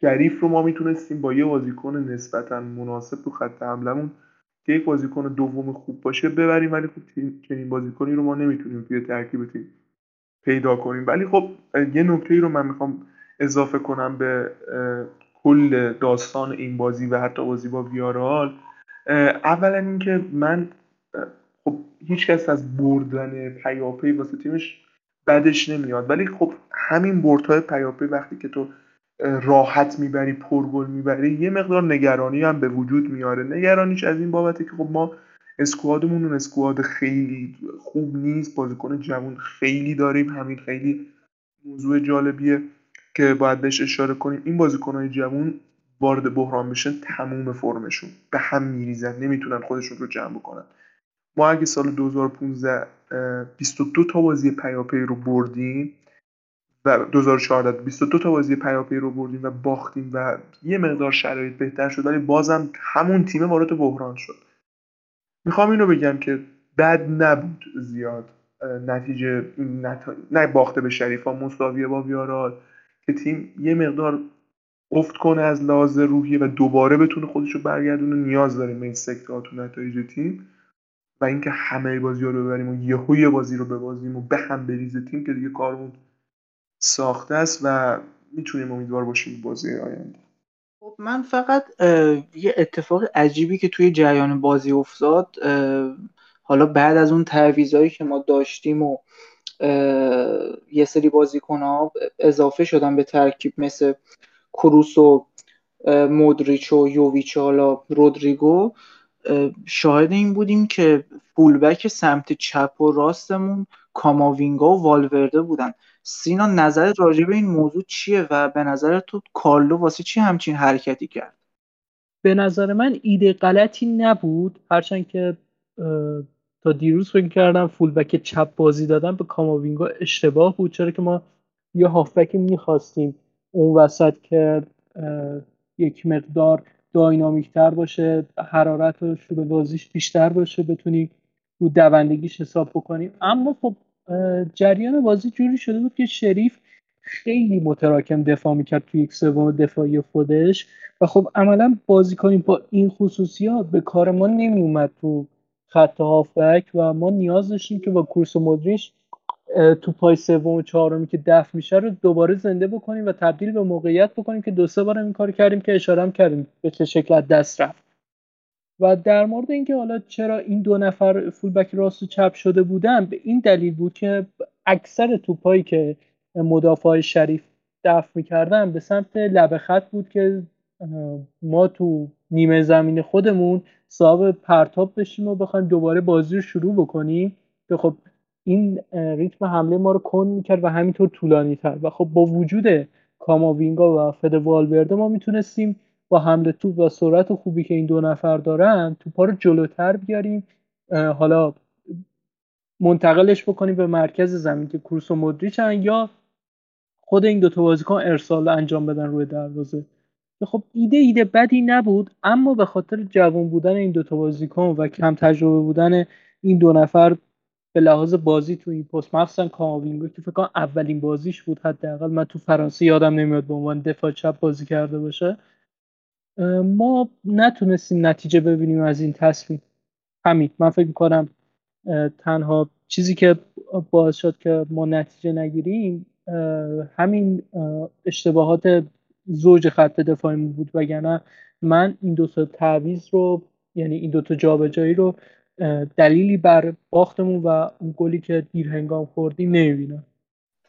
شریف رو ما می‌تونستیم با یه بازیکن نسبتا مناسب تو خط حملمون که یک بازیکن دوم خوب باشه ببریم ولی خب چنین بازیکنی رو ما نمی‌تونیم توی ترکیب تیم پیدا کنیم. ولی خب یه نکته رو من می‌خوام اضافه کنم به کل داستان این بازی و حتی بازی با ویارال اولا اینکه من خب هیچکس از بردن پیاپی واسه تیمش بدش نمیاد. ولی خب همین بردهای پیاپی وقتی که تو راحت می‌بری پرگل می‌بری یه مقدار نگرانی هم به وجود میاره. نگرانیش از این بابته که خب ما اسکوادمون اون اسکواد خیلی خوب نیست. بازیکن جوان خیلی داریم. همین خیلی موضوع جالبیه که باید بهش اشاره کنیم. این بازیکنهای جوان وارد بحران بشن تموم فرمشون. به هم میریزن. نمی‌تونن خودشون رو جمع بکنن. ما اگه سال 2015 22 تا بازی پیاپی رو بردیم و 2014 22 تا بازی پیاپی رو بردیم و باختیم و یه مقدار شرایط بهتر شد ولی بازم همون تیم وارد بحران شد. می‌خوام اینو بگم که بد نبود زیاد نتیجه نه باخته به شریفا مساویه با ویارال که تیم یه مقدار افت کنه از لحاظ روحیه و دوباره بتونه خودش رو برگردونه. نیاز داریم به این سکته تو نتایج تیم. و اینکه همه بازی رو ببریم و یهو یه بازی رو ببازیم و به هم بریزه تیم که دیگه کارمون ساخته است و می‌تونیم امیدوار باشیم بازی آینده. خب من فقط یه اتفاق عجیبی که توی جریان بازی افتاد حالا بعد از اون تعویضایی که ما داشتیم و یه سری بازیکن ها اضافه شدن به ترکیب مثل کروس و مودریچ و یوویچ حالا رودریگو شاهد این بودیم که فولبک سمت چپ و راستمون کاماوینگا و والورده بودن. سینا نظر راجع به این موضوع چیه و به نظر تو کارلو واسه چی همچین حرکتی کرد؟ به نظر من ایده غلطی نبود. هرچند که تا دیروز فکر کردم فولبک چپ بازی دادن به کاماوینگا اشتباه بود. چرا که ما یه هافبک می‌خواستیم. اون وسط که یک مقدار داینامیک تر باشه حرارت و شروع بازیش بیشتر باشه بتونی رو دوندگیش حساب بکنیم اما خب جریان بازی جوری شده بود که شریف خیلی متراکم دفاع می‌کرد توی یک سوم دفاعی خودش و خب عملا بازی کنیم با این خصوصیات به کار ما نمیومد تو خط هافبک و ما نیاز داشتیم که با کورس و مدریش تو پای سوم و چهارمی که دفع میشه رو دوباره زنده بکنیم و تبدیل به موقعیت بکنیم که دو سه بار این کار کردیم که اشاره کردیم به چه شکل دست رفت. و در مورد اینکه حالا چرا این دو نفر فولبک راست و چپ شده بودن به این دلیل بود که اکثر توپایی که مدافع شریف دفع می‌کردن به سمت لب خط بود که ما تو نیمه زمین خودمون صاحب پرتاب بشیم و بخوایم دوباره بازی رو شروع بکنیم. که خب این ریتم حمله ما رو کند می‌کرد و همینطور طولانی تر. و خب با وجود کاماوینگا و فد والورده ما می‌تونستیم با حمله توپ و سرعت خوبی که این دو نفر دارن توپا رو جلوتر بیاریم. حالا منتقلش بکنیم به مرکز زمین که کروس و مدریچن یا خود این دو تا بازیکن ارسال انجام بدن روی دروازه. خب ایده ایده بدی نبود اما به خاطر جوان بودن این دوتا بازیکن و کم تجربه بودن این دو نفر به لحاظ بازی تو این پست مخصوصا کاماوینگو که فکر کنم اولین بازیش بود حداقل. من تو فرانسه یادم نمیاد به عنوان دفاع چپ بازی کرده باشه. ما نتونستیم نتیجه ببینیم از این تصمیم. همین من فکر می‌کنم تنها چیزی که باعث شد که ما نتیجه نگیریم همین اشتباهات زوج خط دفاعی بود. وگرنه من این دو تا تعویض رو یعنی این دو تا جابجایی رو دلیلی بر باختمون و اون گلی که دیر هنگام خوردیم نمی‌بینم.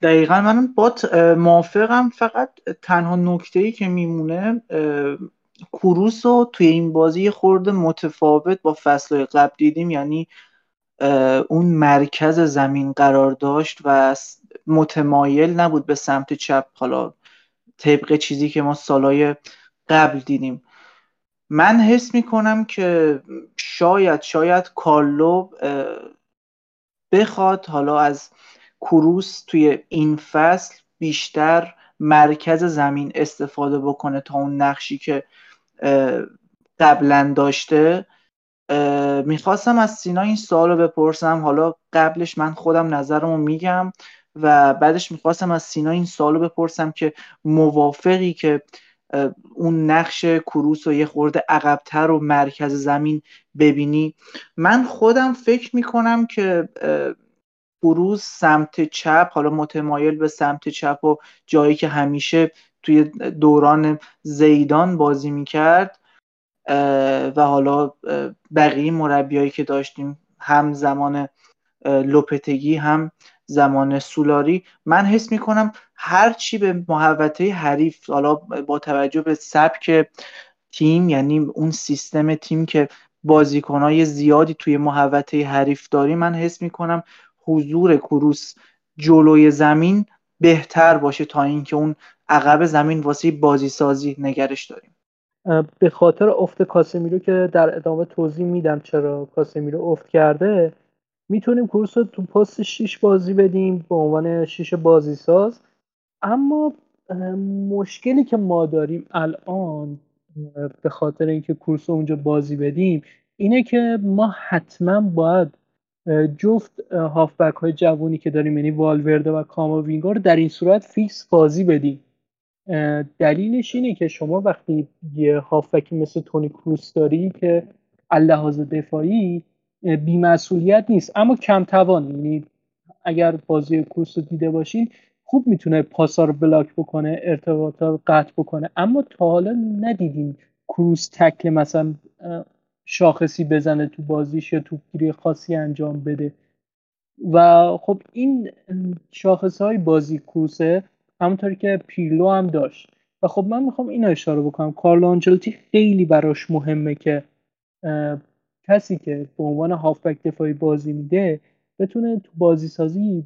دقیقا من با موافقم. فقط تنها نکته ای که میمونه کروس رو توی این بازی خورده متفاوت با فصل قبل دیدیم. یعنی اون مرکز زمین قرار داشت و متمایل نبود به سمت چپ. حالا طبق چیزی که ما سالای قبل دیدیم. من حس می‌کنم که شاید شاید کارلو بخواد حالا از کروس توی این فصل بیشتر مرکز زمین استفاده بکنه تا اون نقشی که قبلا داشته. می‌خواستم از سینا این سوال رو بپرسم. حالا قبلش من خودم نظرمو میگم و بعدش می‌خواستم از سینا این سوال رو بپرسم که موافقی که اون نقش کروس و یه خورده عقبتر و مرکز زمین ببینی. من خودم فکر می‌کنم که کروس سمت چپ حالا متمایل به سمت چپ و جایی که همیشه توی دوران زیدان بازی می‌کرد و حالا بقیه مربیایی که داشتیم هم زمان لوپتگی هم زمان سولاری من حس می‌کنم هر چی به محوطه حریف حالا با توجه به سبک تیم یعنی اون سیستم تیم که بازیکنهای زیادی توی محوطه حریف داری من حس می‌کنم حضور کروس جلوی زمین بهتر باشه تا اینکه اون عقب زمین واسه بازی سازی نگرش داریم. به خاطر افت کاسمیرو که در ادامه توضیح میدم چرا کاسمیرو افت کرده می‌تونیم کورس رو تو پست 6 بازی بدیم به عنوان 6 بازی ساز اما مشکلی که ما داریم الان به خاطر اینکه کورس اونجا بازی بدیم اینه که ما حتما باید جفت هافبک های جوونی که داریم یعنی والورده و کاماوینگا رو در این صورت فیکس بازی بدیم. دلیلش اینه که شما وقتی یه هافبکی مثل تونی کروس داری که اللحاظ دفاعی بیمسئولیت نیست اما کم توان یعنی اگر بازی کروس رو دیده باشین خوب می‌تونه پاسا رو بلاک بکنه ارتباطا رو قطع بکنه. اما تا حالا ندیدیم کروس تکل مثلا شاخصی بزنه تو بازیش یا توپگیری خاصی انجام بده. و خب این شاخص های بازی کروسه همونطوری که پیرلو هم داشت. و خب من می‌خوام این اشاره بکنم. کارلو آنچلوتی خیلی براش مهمه که کسی که به عنوان هافبک دفاعی بازی میده بتونه تو بازی سازی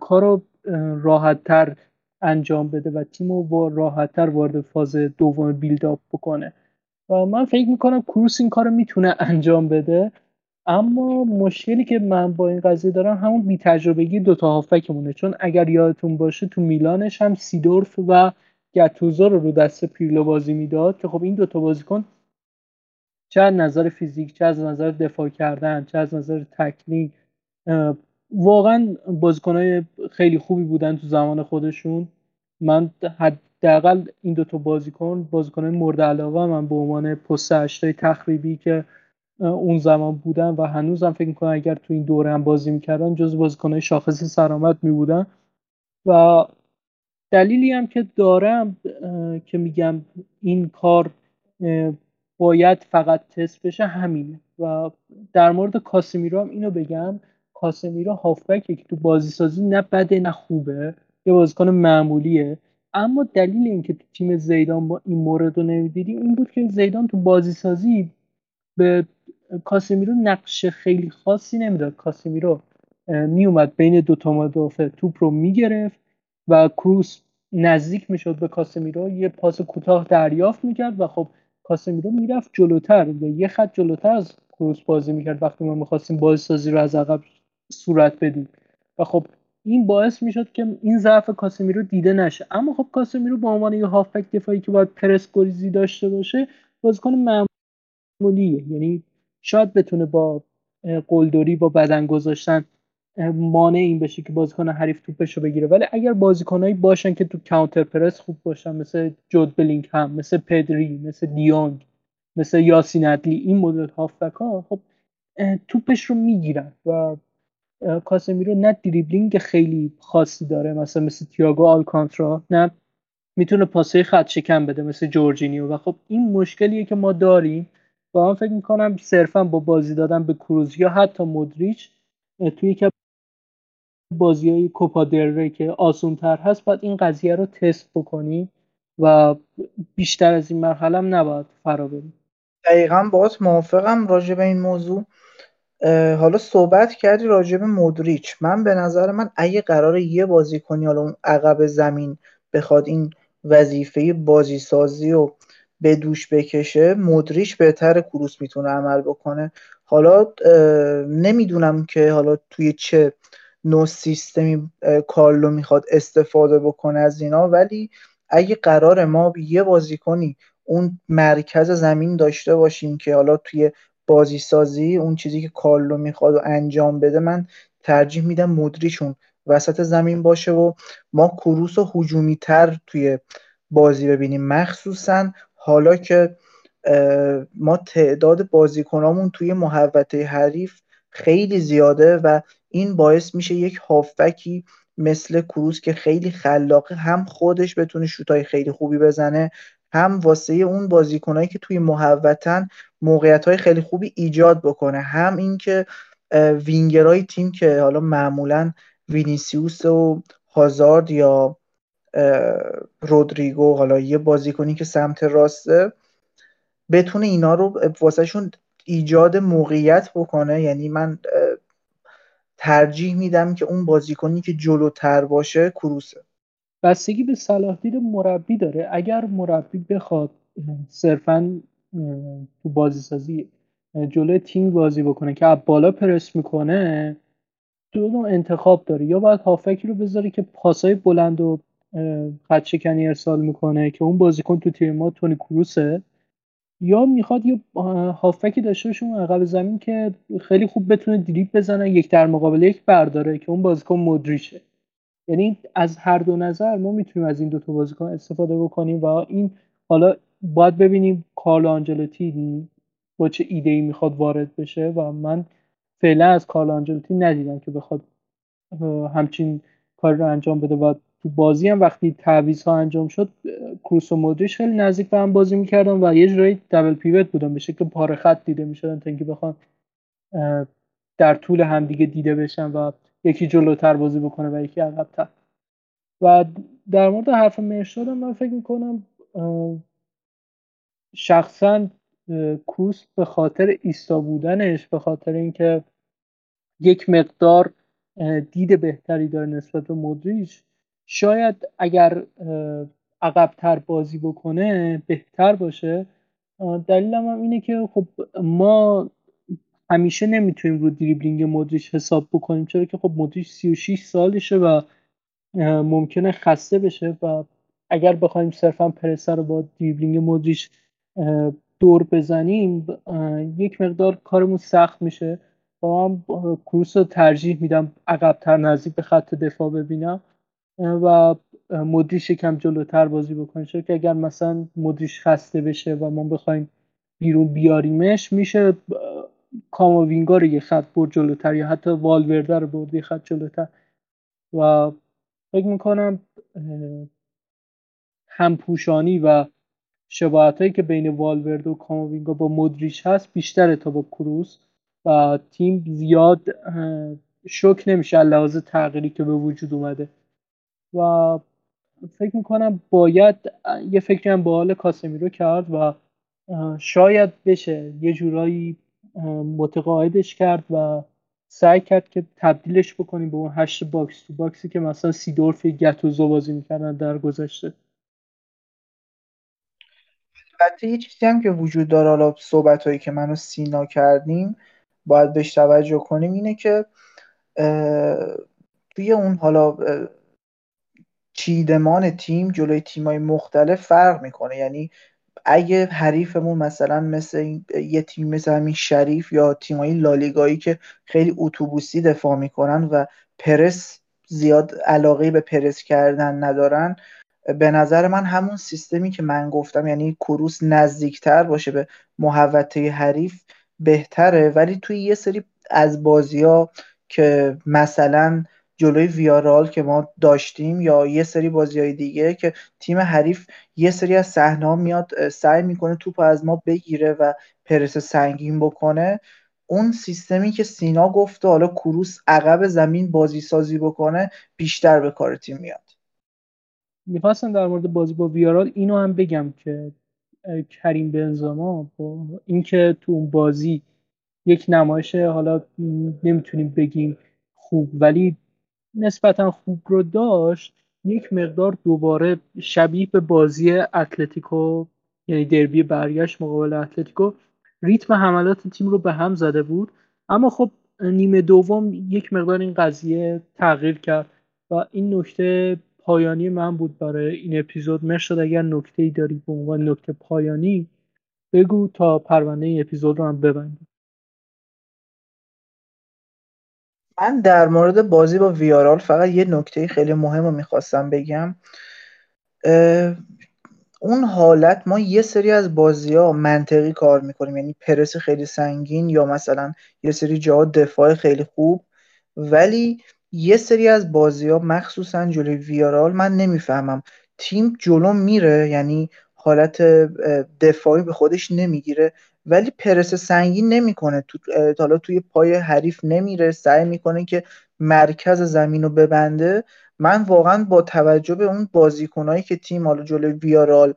کارو راحت تر انجام بده و تیم رو راحت تر وارد فاز دوم بیلد بکنه. و من فکر می‌کنم کروس این کار می‌تونه انجام بده اما مشکلی که من با این قضیه دارم همون بی تجربگی دوتا هافکمونه. چون اگر یادتون باشه تو میلانش هم سیدورف و گتوزا رو رو دست پیرلو بازی می‌داد که خب این دوتا بازیکن چه از نظر فیزیک چه از نظر دفاع کردن چه از نظر تکنیک واقعا بازیکنهای خیلی خوبی بودن تو زمان خودشون. من حداقل این دوتا بازیکن بازیکن مورد علاقه من به عنوان پست هشتای تخریبی که اون زمان بودن و هنوزم فکر می‌کنم اگر تو این دوره هم بازی می‌کردن جز بازیکنهای شاخص سرامت میبودن. و دلیلی هم که دارم که میگم این کار باید فقط تست بشه همینه. و در مورد کاسمیرو هم اینو بگم. کاسمیرو هافبکه که تو بازی سازی نه بده نه خوبه. یه بازیکن معمولیه. اما دلیل اینکه تو تیم زیدان با این مورد رو نمی‌دیدیم این بود که زیدان تو بازی سازی به کاسمیرو نقش خیلی خاصی نمی‌داد. کاسمیرو میومد بین دوتا مدافع توپ رو می‌گرفت و کروس نزدیک می‌شد به کاسمیرو یه پاس کوتاه دریافت می‌کرد و خب کاسمیرو می‌رفت جلوتر و یه خط جلوتر از کروس بازی می‌کرد. وقتی ما می‌خواستیم بازی سازی رو از عقب صورت بدیم و خب این باعث می‌شد که این ضعف کاسمیرو دیده نشه. اما خب کاسمیرو به عنوان یه هافبک دفاعی که باید پرس گریزی داشته باشه بازیکن معمولیه. یعنی شاید بتونه با قلدری با بدن گذاشتن مانع این بشه که بازیکن حریف توپش رو بگیره. ولی اگر بازیکنایی باشن که تو counter press خوب باشن مثل جود بلینگهم مثل پدری مثل دیونگ مثل یاسین ادلی این مدل هافبک ها خب توپش رو می‌گیرن و کاسمیرو نه دریبلینگ خیلی خاصی داره مثلا مثل تیاگو آلکانترا نه می‌تونه پاس خط شکن بده مثل جورجینیو. و خب این مشکلیه که ما داریم. و من فکر می‌کنم صرفا با بازی دادن به کروز یا حتی مدریچ توی که بازی های کوپا ری که آسون تر هست باید این قضیه رو تست بکنیم و بیشتر از این مرحله هم نباید فرا بریم. دقیقا باید موافقم راجع به این موضوع. حالا صحبت کردی راجع به مدریچ من به نظر من اگه قرار یه بازی کنی حالا اون عقب زمین بخواد این وظیفه بازی سازی و به دوش بکشه مدریچ بهتر کروس می‌تونه عمل بکنه. حالا نمی‌دونم که حالا توی چه نوع سیستمی کارلو می‌خواد استفاده بکنه از اینا. ولی اگه قرار ما یه بازی کنی اون مرکز زمین داشته باشیم که حالا توی بازی سازی اون چیزی که کارلو می‌خواد و انجام بده من ترجیح میدم مدریچون وسط زمین باشه و ما کروس و حجومی تر توی بازی ببینیم. مخصوصا حالا که ما تعداد بازیکنامون توی محوطه حریف خیلی زیاده و این باعث میشه یک هافبکی مثل کروس که خیلی خلاقه هم خودش بتونه شوتای خیلی خوبی بزنه هم واسه اون بازیکنایی که توی محوطن موقعیت های خیلی خوبی ایجاد بکنه. هم اینکه وینگرای تیم که حالا معمولا وینیسیوس و هازارد یا رودریگو حالا یه بازیکنی که سمت راسته بتونه اینا رو واسهشون ایجاد موقعیت بکنه. یعنی من ترجیح میدم که اون بازیکنی که جلوتر باشه کروسه. بستگی به صلاح دید مربی داره. اگر مربی بخواد صرفا تو بازی سازی جلوی تیم بازی بکنه که از بالا پرس می‌کنه دو نوع انتخاب داره یا باید هافکی رو بذاری که پاسای بلند و خط ارسال می‌کنه که اون بازیکن تو تیم ما تونی کروسه یا می‌خواد یه هافکی داشته باشه اون عقب زمین که خیلی خوب بتونه دریپ بزنه یک در مقابل یک برداره که اون بازیکن مدریشه. یعنی از هر دو نظر ما می‌تونیم از این دو تا بازیکن استفاده بکنیم و این حالا باید ببینیم کارلو آنجلوتی با چه ایده ای می‌خواد وارد بشه و من فعلا از کارلو آنجلوتی ندیدم که بخواد همچین کار رو انجام بده. و تو بازی هم وقتی تعویض ها انجام شد کروس و مودریش خیلی نزدیک به هم بازی می‌کردن و یه جورایی دبل پیوت بودن به شکل پاره خط دیده می‌شدن تا اینکه بخوان در طول همدیگه دیده بشن و یکی جلوتر بازی بکنه و یکی عقبتر. و در مورد حرف مرشاد من فکر می‌کنم شخصا کروس به خاطر ایستا بودنش به خاطر اینکه یک مقدار دید بهتری داره نسبت به مدریش شاید اگر عقبتر بازی بکنه بهتر باشه. دلیلم هم اینه که خب ما همیشه نمی‌تونیم رو دریبلینگ مدریش حساب بکنیم. چرا که خب مدریش 36 سالشه و ممکنه خسته بشه و اگر بخوایم صرفا پرسه رو با دریبلینگ مدریش دور بزنیم یک مقدار کارمون سخت میشه. با هم کروس رو ترجیح میدم عقبتر نزدیک به خط دفاع ببینم. و مدریش یکم جلوتر بازی بکنه. چون که اگر مثلا مدریش خسته بشه و ما بخوایم بیرون بیاریمش میشه کاماوینگا رو یه خط برد جلوتر یا حتی والورده رو برد یه خط جلوتر. و فکر می‌کنم همپوشانی و شباهت هایی که بین والورده و کاماوینگا با مدریچ هست بیشتره تا با کروس و تیم زیاد شوکه نمیشه لحاظ تغییری که به وجود اومده. و فکر می‌کنم باید یه فکری هم با حال کاسمیرو کرد و شاید بشه یه جورایی متقاعدش کرد و سعی کرد که تبدیلش بکنیم به اون هشت box to box ی که مثلا سیدورف گتوزو بازی می‌کردن در گذشته. البته یه چیزی هم که وجود داره حالا صحبت هایی که من و سینا کردیم باید بهش توجه کنیم اینه که توی اون حالا چیدمان تیم جلوی تیمای مختلف فرق می‌کنه. یعنی اگه حریفمون مثلا مثل یه تیم مثل همین شریف یا تیمایی لالیگایی که خیلی اتوبوسی دفاع می‌کنن و پرس زیاد علاقه به پرس کردن ندارن به نظر من همون سیستمی که من گفتم یعنی کروس نزدیکتر باشه به محوطه حریف بهتره. ولی توی یه سری از بازی ها که مثلا جلوی ویارال که ما داشتیم یا یه سری بازی های دیگه که تیم حریف یه سری از صحنه میاد سعی می‌کنه توپ از ما بگیره و پرس سنگین بکنه. اون سیستمی که سینا گفته حالا کروس عقب زمین بازی سازی بکنه بیشتر به کار تیم میاد. می‌خواستم در مورد بازی با ویارال اینو هم بگم که کریم بنزما با اینکه تو اون بازی یک نمایش حالا نمی‌تونیم بگیم خوب ولی نسبتا خوب رو داشت یک مقدار دوباره شبیه به بازی اتلتیکو یعنی دربی برگشت مقابل اتلتیکو ریتم حملات تیم رو به هم زده بود. اما خب نیمه دوم یک مقدار این قضیه تغییر کرد و این نکته پایانی من بود برای این اپیزود. مرشد اگر نکته ای داری به عنوان نکته پایانی بگو تا پرونده این اپیزود رو هم ببندیم. من در مورد بازی با ویارال فقط یه نکته خیلی مهم رو می‌خواستم بگم. اون حالت ما یه سری از بازی ها منطقی کار می‌کنیم. یعنی پرس خیلی سنگین یا مثلا یه سری جاها دفاع خیلی خوب ولی یه سری از بازی ها مخصوصا جلوی ویارال من نمی‌فهمم. تیم جلو میره یعنی حالت دفاعی به خودش نمی‌گیره ولی پرس سنگین نمی‌کنه. تو حالا توی پای حریف نمیره سعی می‌کنه که مرکز زمین رو ببنده. من واقعا با توجه به اون بازیکنهایی که تیم حالا جلوی ویارال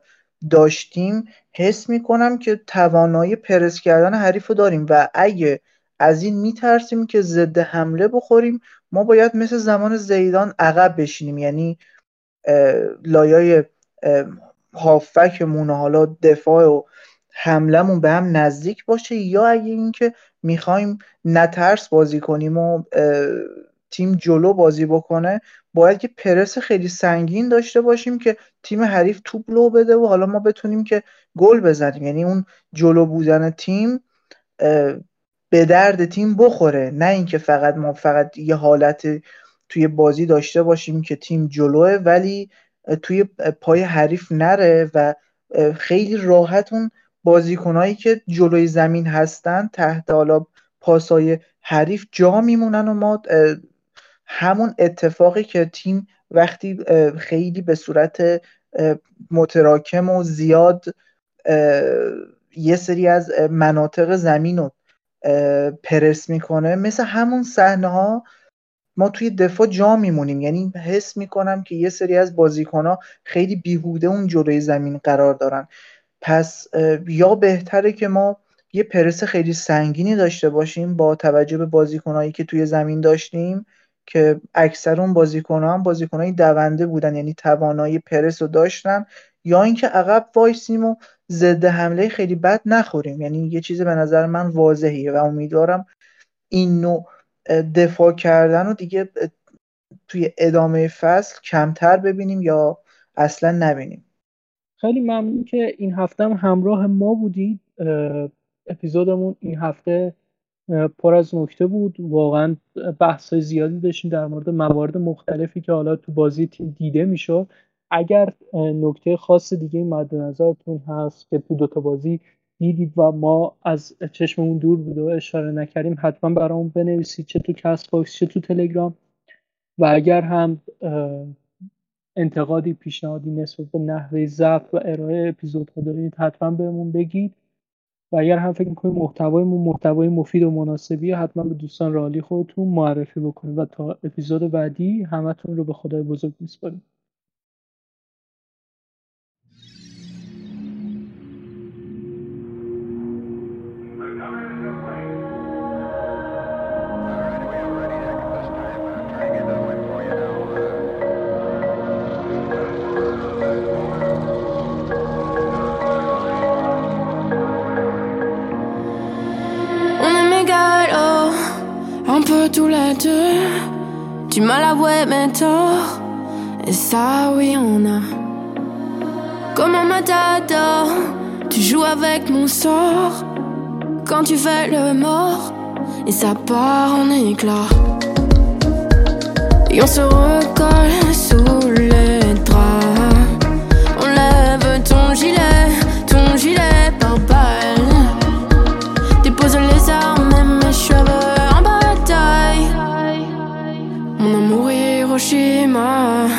داشتیم حس می‌کنم که توانایی پرس کردن حریف رو داریم. و اگه از این میترسیم که ضد حمله بخوریم. ما باید مثل زمان زیدان عقب بشینیم. یعنی لایای هافکمون حالا دفاع و حملمون به هم نزدیک باشه یا اگه اینکه می‌خوایم نترس بازی کنیم و تیم جلو بازی بکنه باید که پرس خیلی سنگین داشته باشیم که تیم حریف توپ لو بده و حالا ما بتونیم که گل بزنیم. یعنی اون جلو بودن تیم به درد تیم بخوره. نه اینکه فقط ما فقط یه حالت توی بازی داشته باشیم که تیم جلوه ولی توی پای حریف نره و خیلی راحت اون بازیکنهایی که جلوی زمین هستن تحت حالا پاسای حریف جا میمونن و ما همون اتفاقی که تیم وقتی خیلی به صورت متراکم و زیاد یه سری از مناطق زمین رو پرس می‌کنه. مثل همون صحنه ها ما توی دفاع جا میمونیم. یعنی حس می‌کنم که یه سری از بازیکن ها خیلی بیهوده اون جلوی زمین قرار دارن. پس یا بهتره که ما یه پرس خیلی سنگینی داشته باشیم با توجه به بازیکنهایی که توی زمین داشتیم که اکثر اون بازیکن هم بازیکنهای دونده بودن. یعنی توانایی پرس رو داشتن. یا اینکه عقب وایسیم و ضد حمله خیلی بد نخوریم. یعنی یه چیز به نظر من واضحیه و امیدوارم این نوع دفاع کردن رو دیگه توی ادامه فصل کمتر ببینیم یا اصلا نبینیم. خیلی ممنون که این هفته هم همراه ما بودید. اپیزودمون این هفته پر از نکته بود. واقعا بحث زیادی داشتیم در مورد موارد مختلفی که حالا تو بازی تیم دیده می‌شد. اگر نکته خاص دیگه مد نظرتون هست که تو دوتا بازی دیدید و ما از چشممون دور بود و اشاره نکردیم حتما برامون بنویسید چه تو Castbox چه تو تلگرام. و اگر هم انتقادی پیشنهادی نسبت به نحوه ضبط و ارائه اپیزودها دارید حتما بهمون بگید. و اگر هم فکر می‌کنید محتوایمون محتوای مفید و مناسبی حتما به دوستان رالی خودتون معرفی بکنید. و تا اپیزود بعدی همتون رو به خدای بزرگ میسپاریم. Tous les deux. À voir mes torts. Et ça, oui, on a. Comme un matador, tu joues avec mon sort. Quand tu fais le mort, et ça part en éclat. Et on se recolle sous les draps. On lève ton gilet, ton gilet schémas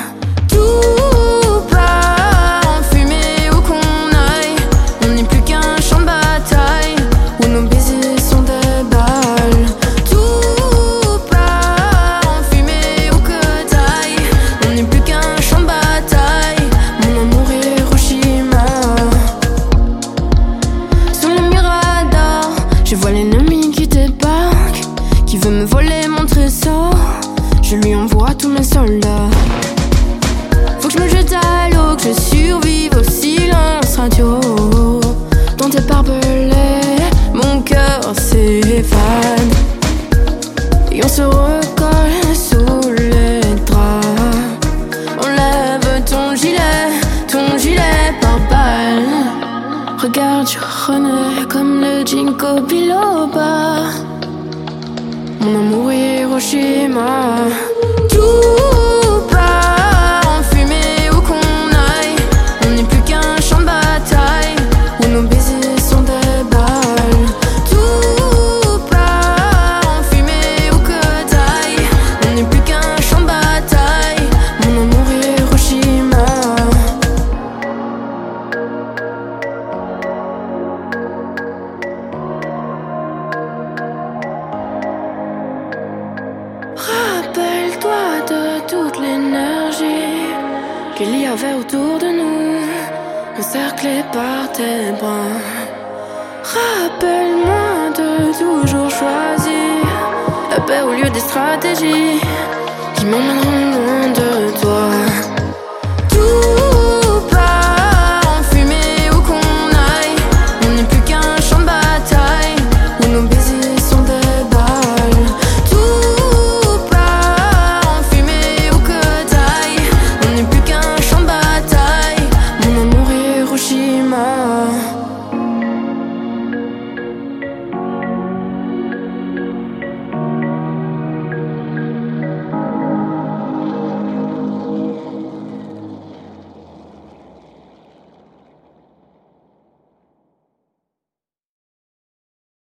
Regarde, je renais comme le Jinko Biloba. Mon amour Hiroshima.